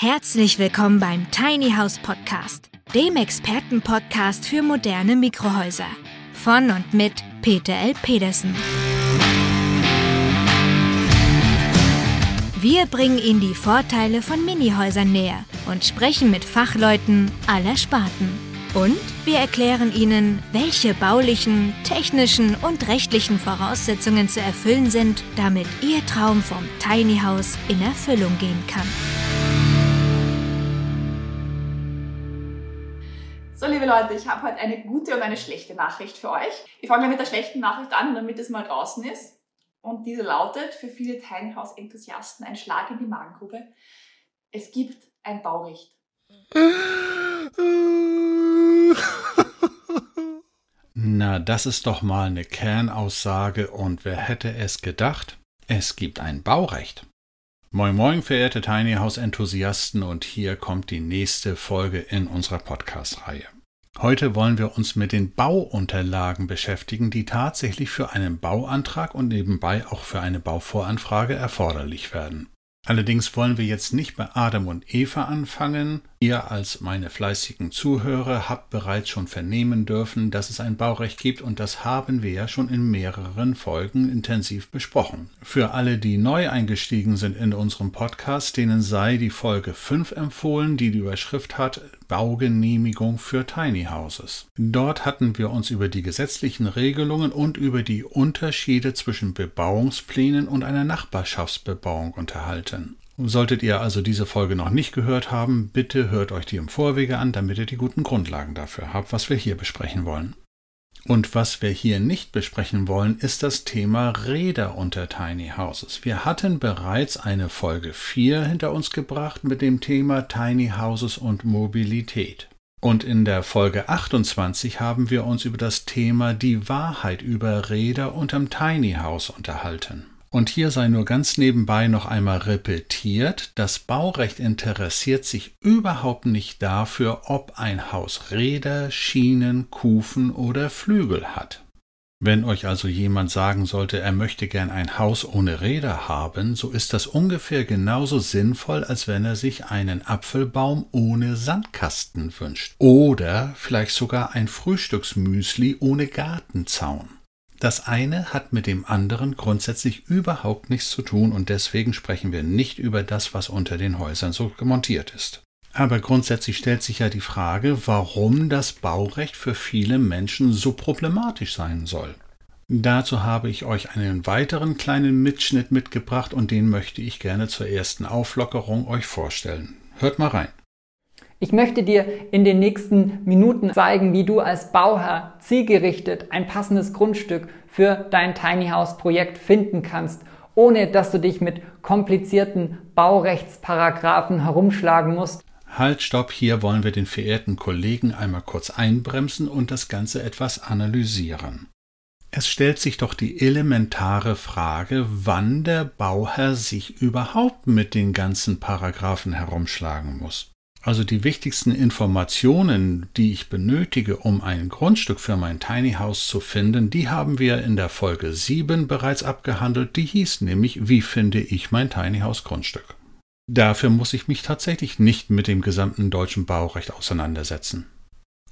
Herzlich willkommen beim Tiny House Podcast, dem Expertenpodcast für moderne Mikrohäuser. Von und mit Peter L. Pedersen. Wir bringen Ihnen die Vorteile von Minihäusern näher und sprechen mit Fachleuten aller Sparten. Und wir erklären Ihnen, welche baulichen, technischen und rechtlichen Voraussetzungen zu erfüllen sind, damit Ihr Traum vom Tiny House in Erfüllung gehen kann. Liebe Leute, ich habe heute eine gute und eine schlechte Nachricht für euch. Ich fange mit der schlechten Nachricht an, damit es mal draußen ist. Und diese lautet für viele Tiny House Enthusiasten ein Schlag in die Magengrube. Es gibt ein Baurecht. Na, das ist doch mal eine Kernaussage und wer hätte es gedacht? Es gibt ein Baurecht. Moin moin, verehrte Tiny House Enthusiasten und hier kommt die nächste Folge in unserer Podcast-Reihe. Heute wollen wir uns mit den Bauunterlagen beschäftigen, die tatsächlich für einen Bauantrag und nebenbei auch für eine Bauvoranfrage erforderlich werden. Allerdings wollen wir jetzt nicht bei Adam und Eva anfangen. Ihr als meine fleißigen Zuhörer habt bereits schon vernehmen dürfen, dass es ein Baurecht gibt und das haben wir ja schon in mehreren Folgen intensiv besprochen. Für alle, die neu eingestiegen sind in unserem Podcast, denen sei die Folge 5 empfohlen, die die Überschrift hat Baugenehmigung für Tiny Houses. Dort hatten wir uns über die gesetzlichen Regelungen und über die Unterschiede zwischen Bebauungsplänen und einer Nachbarschaftsbebauung unterhalten. Solltet ihr also diese Folge noch nicht gehört haben, bitte hört euch die im Vorwege an, damit ihr die guten Grundlagen dafür habt, was wir hier besprechen wollen. Und was wir hier nicht besprechen wollen, ist das Thema Räder unter Tiny Houses. Wir hatten bereits eine Folge 4 hinter uns gebracht mit dem Thema Tiny Houses und Mobilität. Und in der Folge 28 haben wir uns über das Thema die Wahrheit über Räder unterm Tiny House unterhalten. Und hier sei nur ganz nebenbei noch einmal repetiert, das Baurecht interessiert sich überhaupt nicht dafür, ob ein Haus Räder, Schienen, Kufen oder Flügel hat. Wenn euch also jemand sagen sollte, er möchte gern ein Haus ohne Räder haben, so ist das ungefähr genauso sinnvoll, als wenn er sich einen Apfelbaum ohne Sandkasten wünscht. Oder vielleicht sogar ein Frühstücksmüsli ohne Gartenzaun. Das eine hat mit dem anderen grundsätzlich überhaupt nichts zu tun und deswegen sprechen wir nicht über das, was unter den Häusern so montiert ist. Aber grundsätzlich stellt sich ja die Frage, warum das Baurecht für viele Menschen so problematisch sein soll. Dazu habe ich euch einen weiteren kleinen Mitschnitt mitgebracht und den möchte ich gerne zur ersten Auflockerung euch vorstellen. Hört mal rein. Ich möchte dir in den nächsten Minuten zeigen, wie du als Bauherr zielgerichtet ein passendes Grundstück für dein Tiny House Projekt finden kannst, ohne dass du dich mit komplizierten Baurechtsparagraphen herumschlagen musst. Halt, stopp, hier wollen wir den verehrten Kollegen einmal kurz einbremsen und das Ganze etwas analysieren. Es stellt sich doch die elementare Frage, wann der Bauherr sich überhaupt mit den ganzen Paragraphen herumschlagen muss. Also die wichtigsten Informationen, die ich benötige, um ein Grundstück für mein Tiny House zu finden, die haben wir in der Folge 7 bereits abgehandelt. Die hieß nämlich, wie finde ich mein Tiny House Grundstück? Dafür muss ich mich tatsächlich nicht mit dem gesamten deutschen Baurecht auseinandersetzen.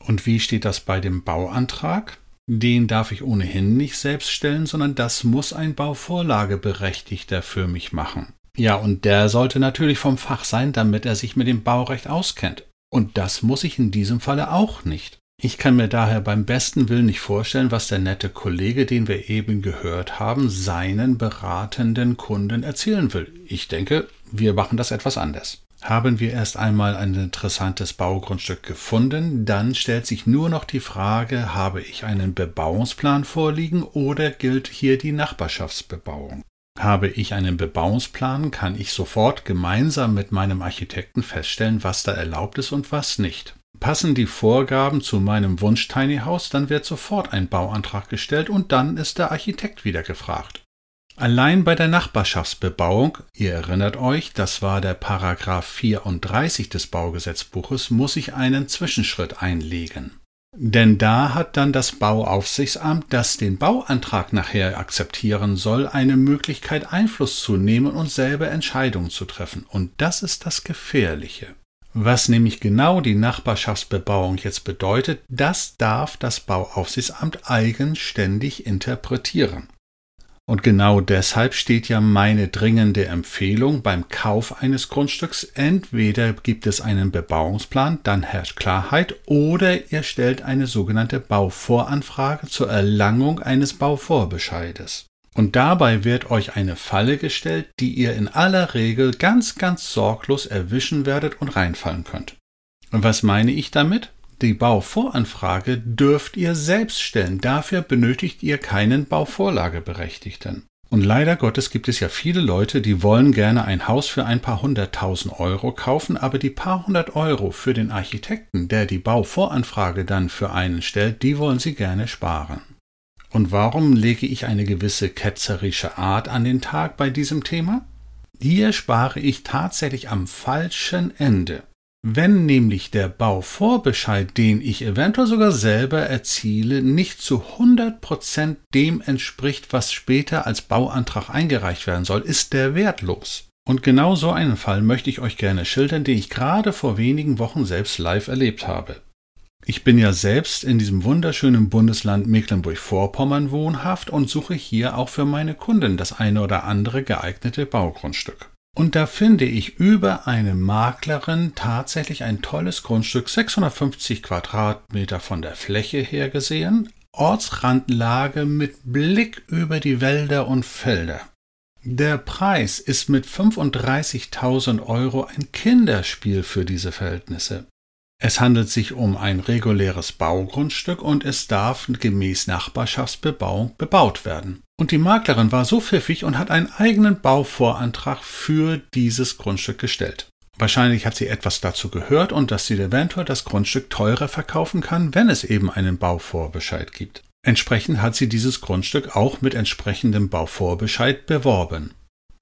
Und wie steht das bei dem Bauantrag? Den darf ich ohnehin nicht selbst stellen, sondern das muss ein Bauvorlageberechtigter für mich machen. Ja, und der sollte natürlich vom Fach sein, damit er sich mit dem Baurecht auskennt. Und das muss ich in diesem Falle auch nicht. Ich kann mir daher beim besten Willen nicht vorstellen, was der nette Kollege, den wir eben gehört haben, seinen beratenden Kunden erzählen will. Ich denke, wir machen das etwas anders. Haben wir erst einmal ein interessantes Baugrundstück gefunden, dann stellt sich nur noch die Frage, habe ich einen Bebauungsplan vorliegen oder gilt hier die Nachbarschaftsbebauung? Habe ich einen Bebauungsplan, kann ich sofort gemeinsam mit meinem Architekten feststellen, was da erlaubt ist und was nicht. Passen die Vorgaben zu meinem Wunsch Tiny House, dann wird sofort ein Bauantrag gestellt und dann ist der Architekt wieder gefragt. Allein bei der Nachbarschaftsbebauung, ihr erinnert euch, das war der Paragraph 34 des Baugesetzbuches, muss ich einen Zwischenschritt einlegen. Denn da hat dann das Bauaufsichtsamt, das den Bauantrag nachher akzeptieren soll, eine Möglichkeit Einfluss zu nehmen und selber Entscheidungen zu treffen. Und das ist das Gefährliche. Was nämlich genau die Nachbarschaftsbebauung jetzt bedeutet, das darf das Bauaufsichtsamt eigenständig interpretieren. Und genau deshalb steht ja meine dringende Empfehlung beim Kauf eines Grundstücks. Entweder gibt es einen Bebauungsplan, dann herrscht Klarheit, oder ihr stellt eine sogenannte Bauvoranfrage zur Erlangung eines Bauvorbescheides. Und dabei wird euch eine Falle gestellt, die ihr in aller Regel ganz, ganz sorglos erwischen werdet und reinfallen könnt. Und was meine ich damit? Die Bauvoranfrage dürft ihr selbst stellen. Dafür benötigt ihr keinen Bauvorlageberechtigten. Und leider Gottes gibt es ja viele Leute, die wollen gerne ein Haus für ein paar hunderttausend Euro kaufen, aber die paar hundert Euro für den Architekten, der die Bauvoranfrage dann für einen stellt, die wollen sie gerne sparen. Und warum lege ich eine gewisse ketzerische Art an den Tag bei diesem Thema? Hier spare ich tatsächlich am falschen Ende. Wenn nämlich der Bauvorbescheid, den ich eventuell sogar selber erziele, nicht zu 100% dem entspricht, was später als Bauantrag eingereicht werden soll, ist der wertlos. Und genau so einen Fall möchte ich euch gerne schildern, den ich gerade vor wenigen Wochen selbst live erlebt habe. Ich bin ja selbst in diesem wunderschönen Bundesland Mecklenburg-Vorpommern wohnhaft und suche hier auch für meine Kunden das eine oder andere geeignete Baugrundstück. Und da finde ich über eine Maklerin tatsächlich ein tolles Grundstück, 650 Quadratmeter von der Fläche her gesehen, Ortsrandlage mit Blick über die Wälder und Felder. Der Preis ist mit 35.000 Euro ein Kinderspiel für diese Verhältnisse. Es handelt sich um ein reguläres Baugrundstück und es darf gemäß Nachbarschaftsbebauung bebaut werden. Und die Maklerin war so pfiffig und hat einen eigenen Bauvorantrag für dieses Grundstück gestellt. Wahrscheinlich hat sie etwas dazu gehört und dass sie eventuell das Grundstück teurer verkaufen kann, wenn es eben einen Bauvorbescheid gibt. Entsprechend hat sie dieses Grundstück auch mit entsprechendem Bauvorbescheid beworben.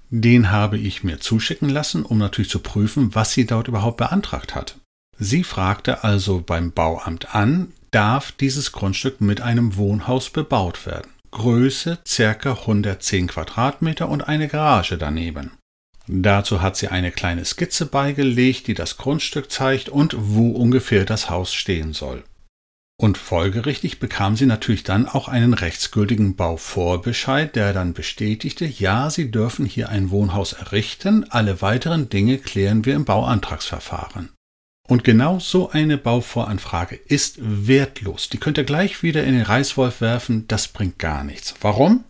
Den habe ich mir zuschicken lassen, um natürlich zu prüfen, was sie dort überhaupt beantragt hat. Sie fragte also beim Bauamt an, darf dieses Grundstück mit einem Wohnhaus bebaut werden. Größe ca. 110 Quadratmeter und eine Garage daneben. Dazu hat sie eine kleine Skizze beigelegt, die das Grundstück zeigt und wo ungefähr das Haus stehen soll. Und folgerichtig bekam sie natürlich dann auch einen rechtsgültigen Bauvorbescheid, der dann bestätigte, ja, sie dürfen hier ein Wohnhaus errichten, alle weiteren Dinge klären wir im Bauantragsverfahren. Und genau so eine Bauvoranfrage ist wertlos. Die könnt ihr gleich wieder in den Reißwolf werfen, das bringt gar nichts. Warum?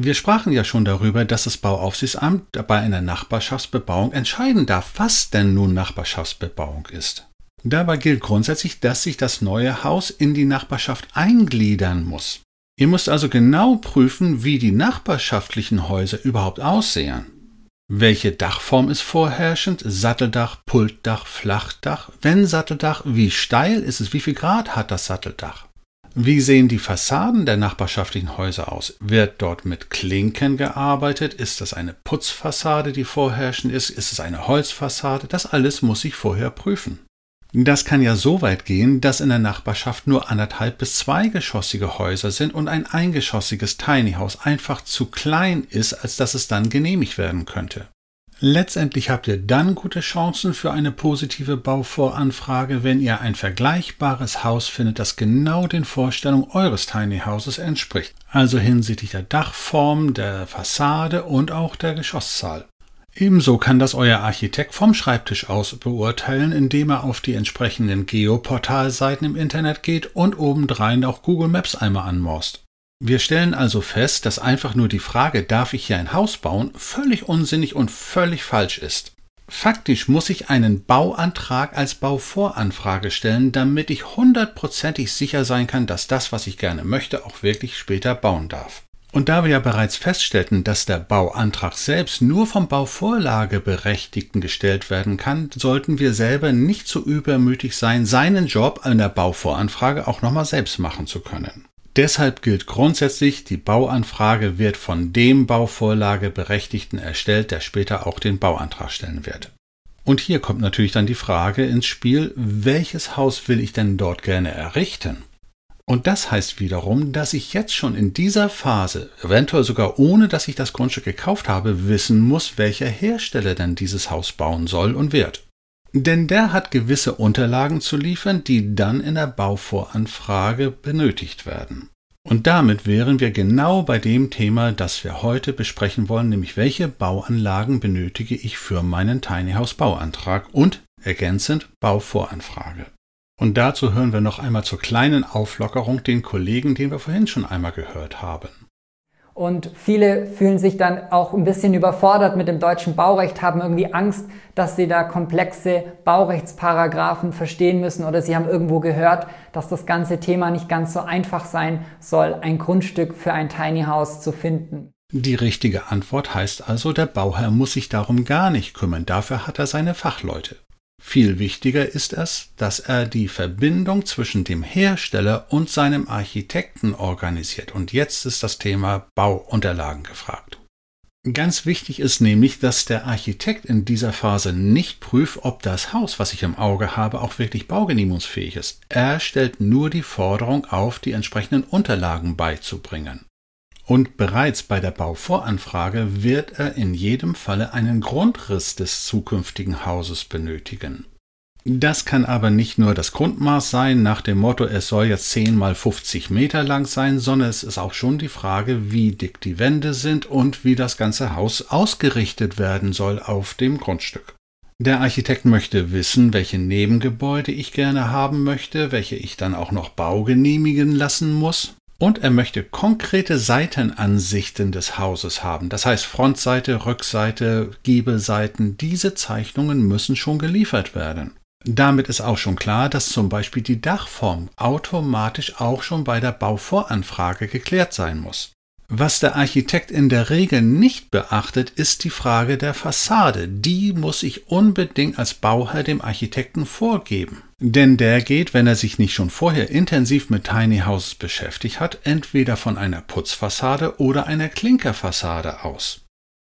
Wir sprachen ja schon darüber, dass das Bauaufsichtsamt bei einer Nachbarschaftsbebauung entscheiden darf, was denn nun Nachbarschaftsbebauung ist. Dabei gilt grundsätzlich, dass sich das neue Haus in die Nachbarschaft eingliedern muss. Ihr müsst also genau prüfen, wie die nachbarschaftlichen Häuser überhaupt aussehen. Welche Dachform ist vorherrschend? Satteldach, Pultdach, Flachdach? Wenn Satteldach, wie steil ist es? Wie viel Grad hat das Satteldach? Wie sehen die Fassaden der nachbarschaftlichen Häuser aus? Wird dort mit Klinken gearbeitet? Ist das eine Putzfassade, die vorherrschend ist? Ist es eine Holzfassade? Das alles muss ich vorher prüfen. Das kann ja so weit gehen, dass in der Nachbarschaft nur anderthalb bis zweigeschossige Häuser sind und ein eingeschossiges Tiny House einfach zu klein ist, als dass es dann genehmigt werden könnte. Letztendlich habt ihr dann gute Chancen für eine positive Bauvoranfrage, wenn ihr ein vergleichbares Haus findet, das genau den Vorstellungen eures Tiny Houses entspricht, also hinsichtlich der Dachform, der Fassade und auch der Geschosszahl. Ebenso kann das euer Architekt vom Schreibtisch aus beurteilen, indem er auf die entsprechenden Geoportalseiten im Internet geht und obendrein auch Google Maps einmal anmorst. Wir stellen also fest, dass einfach nur die Frage, darf ich hier ein Haus bauen, völlig unsinnig und völlig falsch ist. Faktisch muss ich einen Bauantrag als Bauvoranfrage stellen, damit ich hundertprozentig sicher sein kann, dass das, was ich gerne möchte, auch wirklich später bauen darf. Und da wir ja bereits feststellten, dass der Bauantrag selbst nur vom Bauvorlageberechtigten gestellt werden kann, sollten wir selber nicht so übermütig sein, seinen Job an der Bauvoranfrage auch nochmal selbst machen zu können. Deshalb gilt grundsätzlich, die Bauanfrage wird von dem Bauvorlageberechtigten erstellt, der später auch den Bauantrag stellen wird. Und hier kommt natürlich dann die Frage ins Spiel, welches Haus will ich denn dort gerne errichten? Und das heißt wiederum, dass ich jetzt schon in dieser Phase, eventuell sogar ohne dass ich das Grundstück gekauft habe, wissen muss, welcher Hersteller denn dieses Haus bauen soll und wird. Denn der hat gewisse Unterlagen zu liefern, die dann in der Bauvoranfrage benötigt werden. Und damit wären wir genau bei dem Thema, das wir heute besprechen wollen, nämlich welche Bauanlagen benötige ich für meinen Tiny House Bauantrag und ergänzend Bauvoranfrage. Und dazu hören wir noch einmal zur kleinen Auflockerung den Kollegen, den wir vorhin schon einmal gehört haben. Und viele fühlen sich dann auch ein bisschen überfordert mit dem deutschen Baurecht, haben irgendwie Angst, dass sie da komplexe Baurechtsparagraphen verstehen müssen oder sie haben irgendwo gehört, dass das ganze Thema nicht ganz so einfach sein soll, ein Grundstück für ein Tiny House zu finden. Die richtige Antwort heißt also, der Bauherr muss sich darum gar nicht kümmern, dafür hat er seine Fachleute. Viel wichtiger ist es, dass er die Verbindung zwischen dem Hersteller und seinem Architekten organisiert. Und jetzt ist das Thema Bauunterlagen gefragt. Ganz wichtig ist nämlich, dass der Architekt in dieser Phase nicht prüft, ob das Haus, was ich im Auge habe, auch wirklich baugenehmigungsfähig ist. Er stellt nur die Forderung auf, die entsprechenden Unterlagen beizubringen. Und bereits bei der Bauvoranfrage wird er in jedem Falle einen Grundriss des zukünftigen Hauses benötigen. Das kann aber nicht nur das Grundmaß sein, nach dem Motto, es soll jetzt 10 mal 50 Meter lang sein, sondern es ist auch schon die Frage, wie dick die Wände sind und wie das ganze Haus ausgerichtet werden soll auf dem Grundstück. Der Architekt möchte wissen, welche Nebengebäude ich gerne haben möchte, welche ich dann auch noch baugenehmigen lassen muss. Und er möchte konkrete Seitenansichten des Hauses haben. Das heißt Frontseite, Rückseite, Giebelseiten. Diese Zeichnungen müssen schon geliefert werden. Damit ist auch schon klar, dass zum Beispiel die Dachform automatisch auch schon bei der Bauvoranfrage geklärt sein muss. Was der Architekt in der Regel nicht beachtet, ist die Frage der Fassade. Die muss ich unbedingt als Bauherr dem Architekten vorgeben. Denn der geht, wenn er sich nicht schon vorher intensiv mit Tiny Houses beschäftigt hat, entweder von einer Putzfassade oder einer Klinkerfassade aus.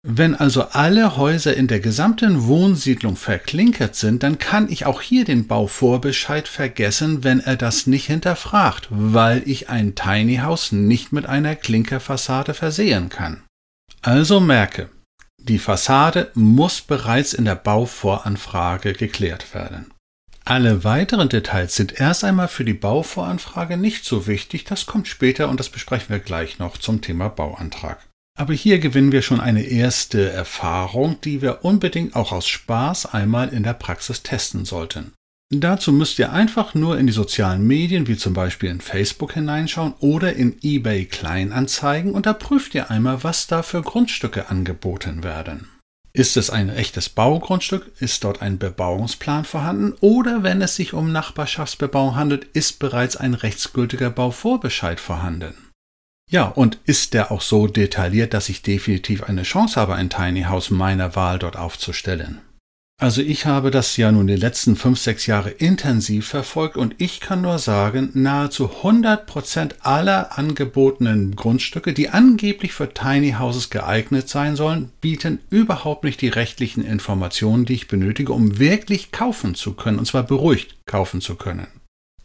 Wenn also alle Häuser in der gesamten Wohnsiedlung verklinkert sind, dann kann ich auch hier den Bauvorbescheid vergessen, wenn er das nicht hinterfragt, weil ich ein Tiny House nicht mit einer Klinkerfassade versehen kann. Also merke, die Fassade muss bereits in der Bauvoranfrage geklärt werden. Alle weiteren Details sind erst einmal für die Bauvoranfrage nicht so wichtig, das kommt später und das besprechen wir gleich noch zum Thema Bauantrag. Aber hier gewinnen wir schon eine erste Erfahrung, die wir unbedingt auch aus Spaß einmal in der Praxis testen sollten. Dazu müsst ihr einfach nur in die sozialen Medien wie zum Beispiel in Facebook hineinschauen oder in eBay Kleinanzeigen und da prüft ihr einmal, was da für Grundstücke angeboten werden. Ist es ein echtes Baugrundstück? Ist dort ein Bebauungsplan vorhanden? Oder wenn es sich um Nachbarschaftsbebauung handelt, ist bereits ein rechtsgültiger Bauvorbescheid vorhanden? Ja, und ist der auch so detailliert, dass ich definitiv eine Chance habe, ein Tiny House meiner Wahl dort aufzustellen? Also ich habe das ja nun die letzten fünf, sechs Jahre intensiv verfolgt und ich kann nur sagen, nahezu 100 Prozent aller angebotenen Grundstücke, die angeblich für Tiny Houses geeignet sein sollen, bieten überhaupt nicht die rechtlichen Informationen, die ich benötige, um wirklich kaufen zu können, und zwar beruhigt kaufen zu können.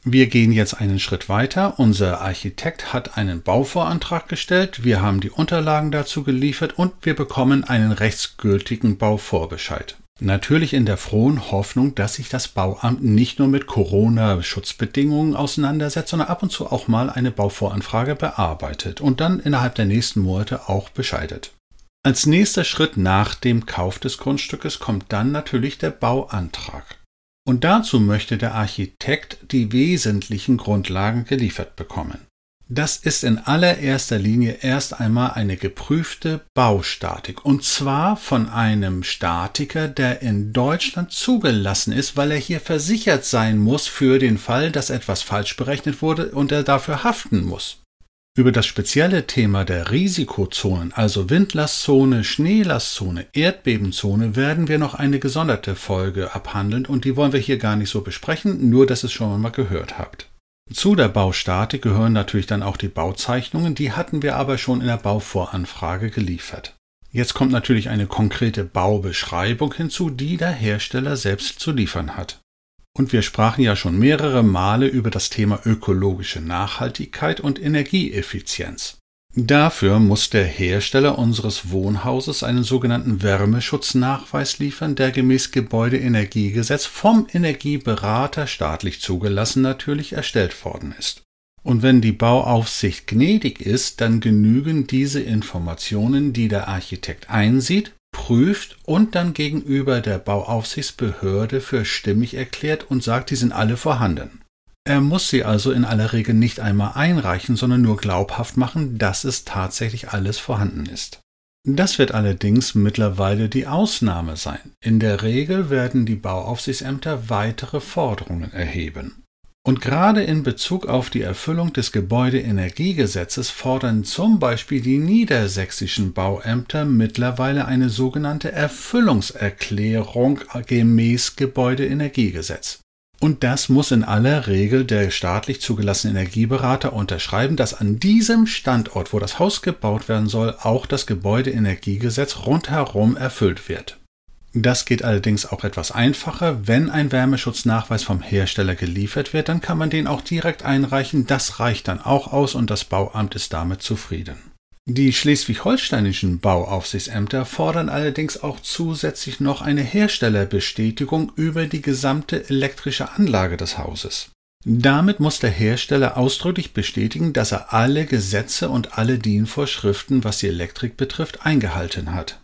Wir gehen jetzt einen Schritt weiter. Unser Architekt hat einen Bauvorantrag gestellt, wir haben die Unterlagen dazu geliefert und wir bekommen einen rechtsgültigen Bauvorbescheid. Natürlich in der frohen Hoffnung, dass sich das Bauamt nicht nur mit Corona-Schutzbedingungen auseinandersetzt, sondern ab und zu auch mal eine Bauvoranfrage bearbeitet und dann innerhalb der nächsten Monate auch bescheidet. Als nächster Schritt nach dem Kauf des Grundstückes kommt dann natürlich der Bauantrag. Und dazu möchte der Architekt die wesentlichen Grundlagen geliefert bekommen. Das ist in allererster Linie erst einmal eine geprüfte Baustatik und zwar von einem Statiker, der in Deutschland zugelassen ist, weil er hier versichert sein muss für den Fall, dass etwas falsch berechnet wurde und er dafür haften muss. Über das spezielle Thema der Risikozonen, also Windlastzone, Schneelastzone, Erdbebenzone, werden wir noch eine gesonderte Folge abhandeln und die wollen wir hier gar nicht so besprechen, nur dass ihr es schon mal gehört habt. Zu der Baustatik gehören natürlich dann auch die Bauzeichnungen, die hatten wir aber schon in der Bauvoranfrage geliefert. Jetzt kommt natürlich eine konkrete Baubeschreibung hinzu, die der Hersteller selbst zu liefern hat. Und wir sprachen ja schon mehrere Male über das Thema ökologische Nachhaltigkeit und Energieeffizienz. Dafür muss der Hersteller unseres Wohnhauses einen sogenannten Wärmeschutznachweis liefern, der gemäß Gebäudeenergiegesetz vom Energieberater staatlich zugelassen natürlich erstellt worden ist. Und wenn die Bauaufsicht gnädig ist, dann genügen diese Informationen, die der Architekt einsieht, prüft und dann gegenüber der Bauaufsichtsbehörde für stimmig erklärt und sagt, die sind alle vorhanden. Er muss sie also in aller Regel nicht einmal einreichen, sondern nur glaubhaft machen, dass es tatsächlich alles vorhanden ist. Das wird allerdings mittlerweile die Ausnahme sein. In der Regel werden die Bauaufsichtsämter weitere Forderungen erheben. Und gerade in Bezug auf die Erfüllung des Gebäudeenergiegesetzes fordern zum Beispiel die niedersächsischen Bauämter mittlerweile eine sogenannte Erfüllungserklärung gemäß Gebäudeenergiegesetz. Und das muss in aller Regel der staatlich zugelassene Energieberater unterschreiben, dass an diesem Standort, wo das Haus gebaut werden soll, auch das Gebäudeenergiegesetz rundherum erfüllt wird. Das geht allerdings auch etwas einfacher. Wenn ein Wärmeschutznachweis vom Hersteller geliefert wird, dann kann man den auch direkt einreichen. Das reicht dann auch aus und das Bauamt ist damit zufrieden. Die schleswig-holsteinischen Bauaufsichtsämter fordern allerdings auch zusätzlich noch eine Herstellerbestätigung über die gesamte elektrische Anlage des Hauses. Damit muss der Hersteller ausdrücklich bestätigen, dass er alle Gesetze und alle DIN-Vorschriften, was die Elektrik betrifft, eingehalten hat.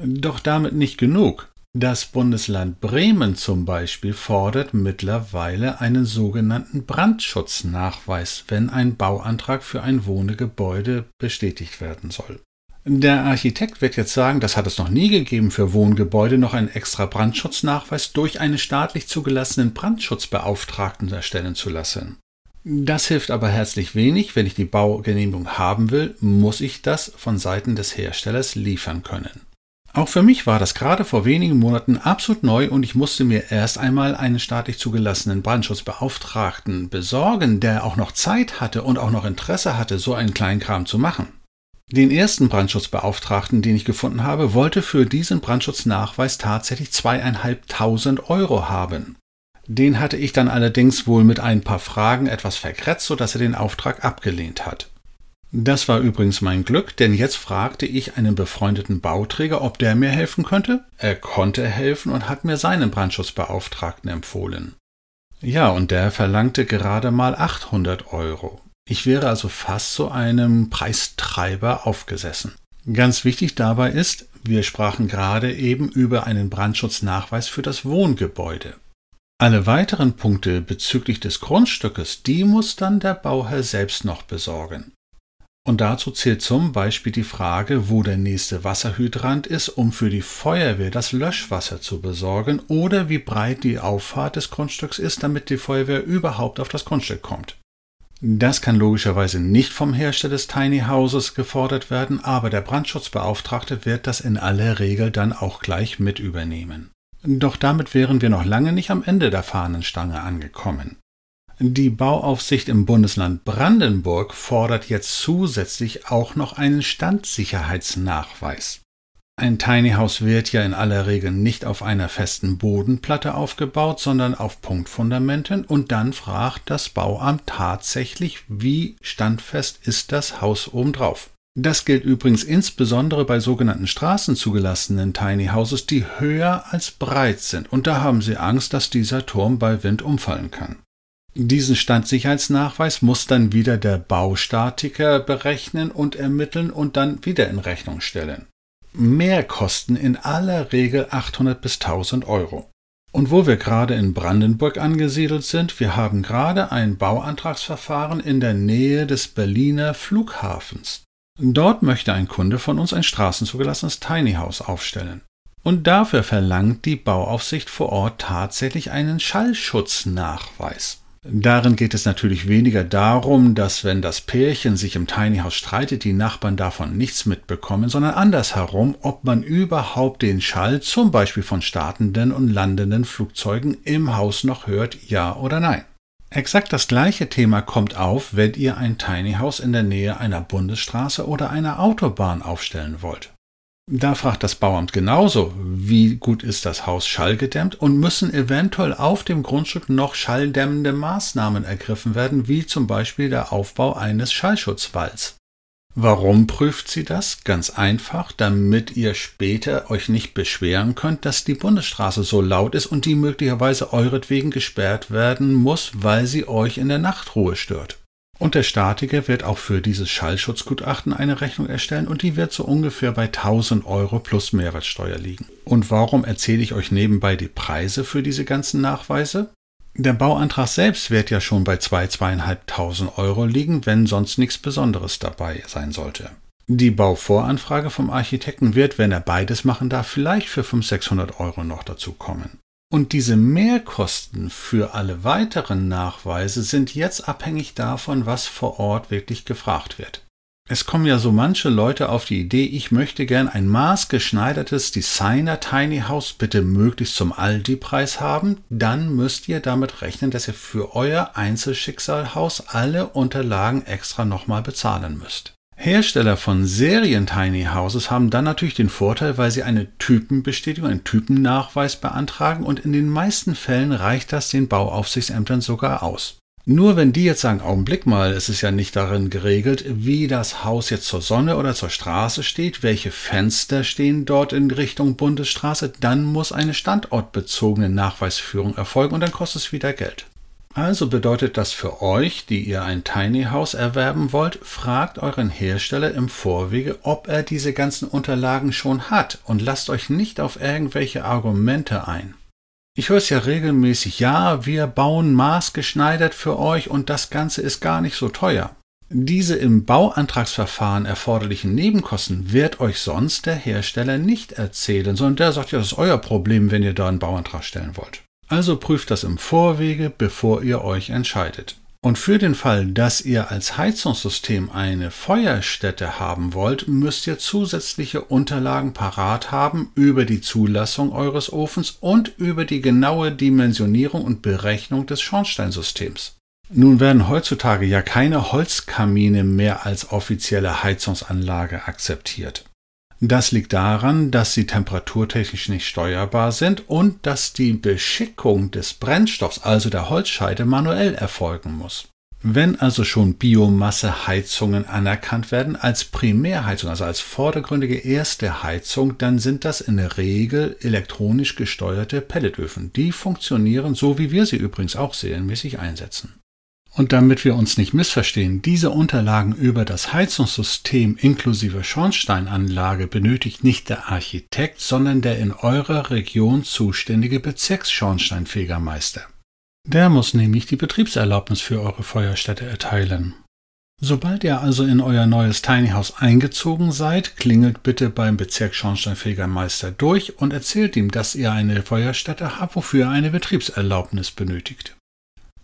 Doch damit nicht genug. Das Bundesland Bremen zum Beispiel fordert mittlerweile einen sogenannten Brandschutznachweis, wenn ein Bauantrag für ein Wohngebäude bestätigt werden soll. Der Architekt wird jetzt sagen, das hat es noch nie gegeben, für Wohngebäude noch einen extra Brandschutznachweis durch einen staatlich zugelassenen Brandschutzbeauftragten erstellen zu lassen. Das hilft aber herzlich wenig. Wenn ich die Baugenehmigung haben will, muss ich das von Seiten des Herstellers liefern können. Auch für mich war das gerade vor wenigen Monaten absolut neu und ich musste mir erst einmal einen staatlich zugelassenen Brandschutzbeauftragten besorgen, der auch noch Zeit hatte und auch noch Interesse hatte, so einen kleinen Kram zu machen. Den ersten Brandschutzbeauftragten, den ich gefunden habe, wollte für diesen Brandschutznachweis tatsächlich zweieinhalbtausend Euro haben. Den hatte ich dann allerdings wohl mit ein paar Fragen etwas verkretzt, sodass er den Auftrag abgelehnt hat. Das war übrigens mein Glück, denn jetzt fragte ich einen befreundeten Bauträger, ob der mir helfen könnte. Er konnte helfen und hat mir seinen Brandschutzbeauftragten empfohlen. Ja, und der verlangte gerade mal 800 Euro. Ich wäre also fast zu einem Preistreiber aufgesessen. Ganz wichtig dabei ist, wir sprachen gerade eben über einen Brandschutznachweis für das Wohngebäude. Alle weiteren Punkte bezüglich des Grundstückes, die muss dann der Bauherr selbst noch besorgen. Und dazu zählt zum Beispiel die Frage, wo der nächste Wasserhydrant ist, um für die Feuerwehr das Löschwasser zu besorgen oder wie breit die Auffahrt des Grundstücks ist, damit die Feuerwehr überhaupt auf das Grundstück kommt. Das kann logischerweise nicht vom Hersteller des Tiny Houses gefordert werden, aber der Brandschutzbeauftragte wird das in aller Regel dann auch gleich mit übernehmen. Doch damit wären wir noch lange nicht am Ende der Fahnenstange angekommen. Die Bauaufsicht im Bundesland Brandenburg fordert jetzt zusätzlich auch noch einen Standsicherheitsnachweis. Ein Tiny House wird ja in aller Regel nicht auf einer festen Bodenplatte aufgebaut, sondern auf Punktfundamenten und dann fragt das Bauamt tatsächlich, wie standfest ist das Haus obendrauf. Das gilt übrigens insbesondere bei sogenannten straßenzugelassenen Tiny Houses, die höher als breit sind, und da haben sie Angst, dass dieser Turm bei Wind umfallen kann. Diesen Standsicherheitsnachweis muss dann wieder der Baustatiker berechnen und ermitteln und dann wieder in Rechnung stellen. Mehr kosten in aller Regel 800 bis 1000 Euro. Und wo wir gerade in Brandenburg angesiedelt sind, wir haben gerade ein Bauantragsverfahren in der Nähe des Berliner Flughafens. Dort möchte ein Kunde von uns ein straßenzugelassenes Tiny House aufstellen. Und dafür verlangt die Bauaufsicht vor Ort tatsächlich einen Schallschutznachweis. Darin geht es natürlich weniger darum, dass wenn das Pärchen sich im Tiny House streitet, die Nachbarn davon nichts mitbekommen, sondern andersherum, ob man überhaupt den Schall zum Beispiel von startenden und landenden Flugzeugen im Haus noch hört, ja oder nein. Exakt das gleiche Thema kommt auf, wenn ihr ein Tiny House in der Nähe einer Bundesstraße oder einer Autobahn aufstellen wollt. Da fragt das Bauamt genauso, wie gut ist das Haus schallgedämmt und müssen eventuell auf dem Grundstück noch schalldämmende Maßnahmen ergriffen werden, wie zum Beispiel der Aufbau eines Schallschutzwalls. Warum prüft sie das? Ganz einfach, damit ihr später euch nicht beschweren könnt, dass die Bundesstraße so laut ist und die möglicherweise euretwegen gesperrt werden muss, weil sie euch in der Nachtruhe stört. Und der Statiker wird auch für dieses Schallschutzgutachten eine Rechnung erstellen und die wird so ungefähr bei 1000 Euro plus Mehrwertsteuer liegen. Und warum erzähle ich euch nebenbei die Preise für diese ganzen Nachweise? Der Bauantrag selbst wird ja schon bei 2.000, 2.500 Euro liegen, wenn sonst nichts Besonderes dabei sein sollte. Die Bauvoranfrage vom Architekten wird, wenn er beides machen darf, vielleicht für 500, 600 Euro noch dazu kommen. Und diese Mehrkosten für alle weiteren Nachweise sind jetzt abhängig davon, was vor Ort wirklich gefragt wird. Es kommen ja so manche Leute auf die Idee, ich möchte gern ein maßgeschneidertes Designer Tiny House bitte möglichst zum Aldi-Preis haben, dann müsst ihr damit rechnen, dass ihr für euer Einzelschicksalhaus alle Unterlagen extra nochmal bezahlen müsst. Hersteller von Serien-Tiny Houses haben dann natürlich den Vorteil, weil sie eine Typenbestätigung, einen Typennachweis beantragen und in den meisten Fällen reicht das den Bauaufsichtsämtern sogar aus. Nur wenn die jetzt sagen, Augenblick mal, es ist ja nicht darin geregelt, wie das Haus jetzt zur Sonne oder zur Straße steht, welche Fenster stehen dort in Richtung Bundesstraße, dann muss eine standortbezogene Nachweisführung erfolgen und dann kostet es wieder Geld. Also bedeutet das für euch, die ihr ein Tiny House erwerben wollt, fragt euren Hersteller im Vorwege, ob er diese ganzen Unterlagen schon hat und lasst euch nicht auf irgendwelche Argumente ein. Ich höre es ja regelmäßig, ja, wir bauen maßgeschneidert für euch und das Ganze ist gar nicht so teuer. Diese im Bauantragsverfahren erforderlichen Nebenkosten wird euch sonst der Hersteller nicht erzählen, sondern der sagt ja, das ist euer Problem, wenn ihr da einen Bauantrag stellen wollt. Also prüft das im Vorwege, bevor ihr euch entscheidet. Und für den Fall, dass ihr als Heizungssystem eine Feuerstätte haben wollt, müsst ihr zusätzliche Unterlagen parat haben über die Zulassung eures Ofens und über die genaue Dimensionierung und Berechnung des Schornsteinsystems. Nun werden heutzutage ja keine Holzkamine mehr als offizielle Heizungsanlage akzeptiert. Das liegt daran, dass sie temperaturtechnisch nicht steuerbar sind und dass die Beschickung des Brennstoffs, also der Holzscheide, manuell erfolgen muss. Wenn also schon Biomasseheizungen anerkannt werden als Primärheizung, also als vordergründige erste Heizung, dann sind das in der Regel elektronisch gesteuerte Pelletöfen. Die funktionieren so, wie wir sie übrigens auch serienmäßig einsetzen. Und damit wir uns nicht missverstehen, diese Unterlagen über das Heizungssystem inklusive Schornsteinanlage benötigt nicht der Architekt, sondern der in eurer Region zuständige Bezirksschornsteinfegermeister. Der muss nämlich die Betriebserlaubnis für eure Feuerstätte erteilen. Sobald ihr also in euer neues Tiny House eingezogen seid, klingelt bitte beim Bezirksschornsteinfegermeister durch und erzählt ihm, dass ihr eine Feuerstätte habt, wofür ihr eine Betriebserlaubnis benötigt.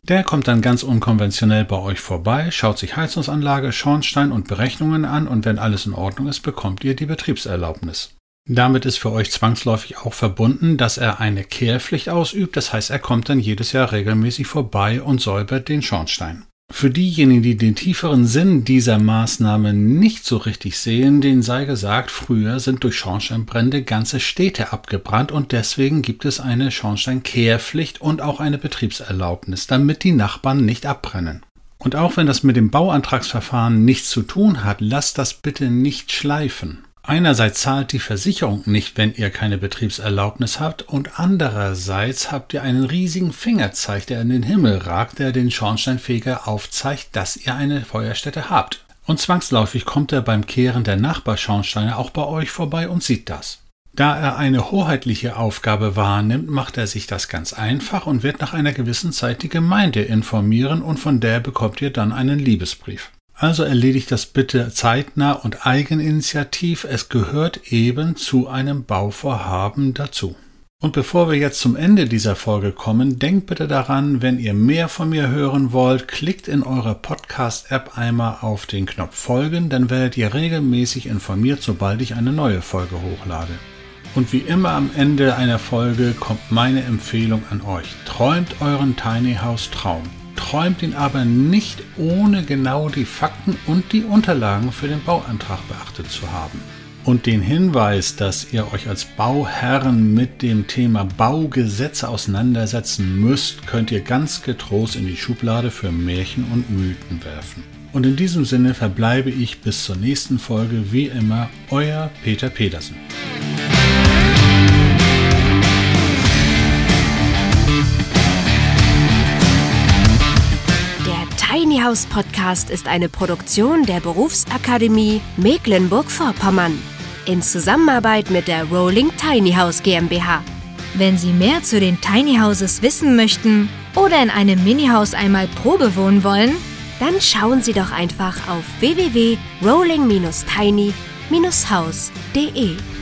Der kommt dann ganz unkonventionell bei euch vorbei, schaut sich Heizungsanlage, Schornstein und Berechnungen an und wenn alles in Ordnung ist, bekommt ihr die Betriebserlaubnis. Damit ist für euch zwangsläufig auch verbunden, dass er eine Kehrpflicht ausübt, das heißt, er kommt dann jedes Jahr regelmäßig vorbei und säubert den Schornstein. Für diejenigen, die den tieferen Sinn dieser Maßnahme nicht so richtig sehen, denen sei gesagt, früher sind durch Schornsteinbrände ganze Städte abgebrannt und deswegen gibt es eine Schornsteinkehrpflicht und auch eine Betriebserlaubnis, damit die Nachbarn nicht abbrennen. Und auch wenn das mit dem Bauantragsverfahren nichts zu tun hat, lasst das bitte nicht schleifen. Einerseits zahlt die Versicherung nicht, wenn ihr keine Betriebserlaubnis habt, und andererseits habt ihr einen riesigen Fingerzeig, der in den Himmel ragt, der den Schornsteinfeger aufzeigt, dass ihr eine Feuerstätte habt. Und zwangsläufig kommt er beim Kehren der Nachbarschornsteine auch bei euch vorbei und sieht das. Da er eine hoheitliche Aufgabe wahrnimmt, macht er sich das ganz einfach und wird nach einer gewissen Zeit die Gemeinde informieren und von der bekommt ihr dann einen Liebesbrief. Also erledigt das bitte zeitnah und eigeninitiativ. Es gehört eben zu einem Bauvorhaben dazu. Und bevor wir jetzt zum Ende dieser Folge kommen, denkt bitte daran, wenn ihr mehr von mir hören wollt, klickt in eurer Podcast-App einmal auf den Knopf Folgen, dann werdet ihr regelmäßig informiert, sobald ich eine neue Folge hochlade. Und wie immer am Ende einer Folge kommt meine Empfehlung an euch. Träumt euren Tiny House Traum träumt ihn aber nicht ohne genau die Fakten und die Unterlagen für den Bauantrag beachtet zu haben. Und den Hinweis, dass ihr euch als Bauherren mit dem Thema Baugesetze auseinandersetzen müsst, könnt ihr ganz getrost in die Schublade für Märchen und Mythen werfen. Und in diesem Sinne verbleibe ich bis zur nächsten Folge wie immer euer Peter Pedersen. Tiny House Podcast ist eine Produktion der Berufsakademie Mecklenburg-Vorpommern in Zusammenarbeit mit der Rolling Tiny House GmbH. Wenn Sie mehr zu den Tiny Houses wissen möchten oder in einem Mini-Haus einmal Probe wohnen wollen, dann schauen Sie doch einfach auf www.rolling-tiny-house.de.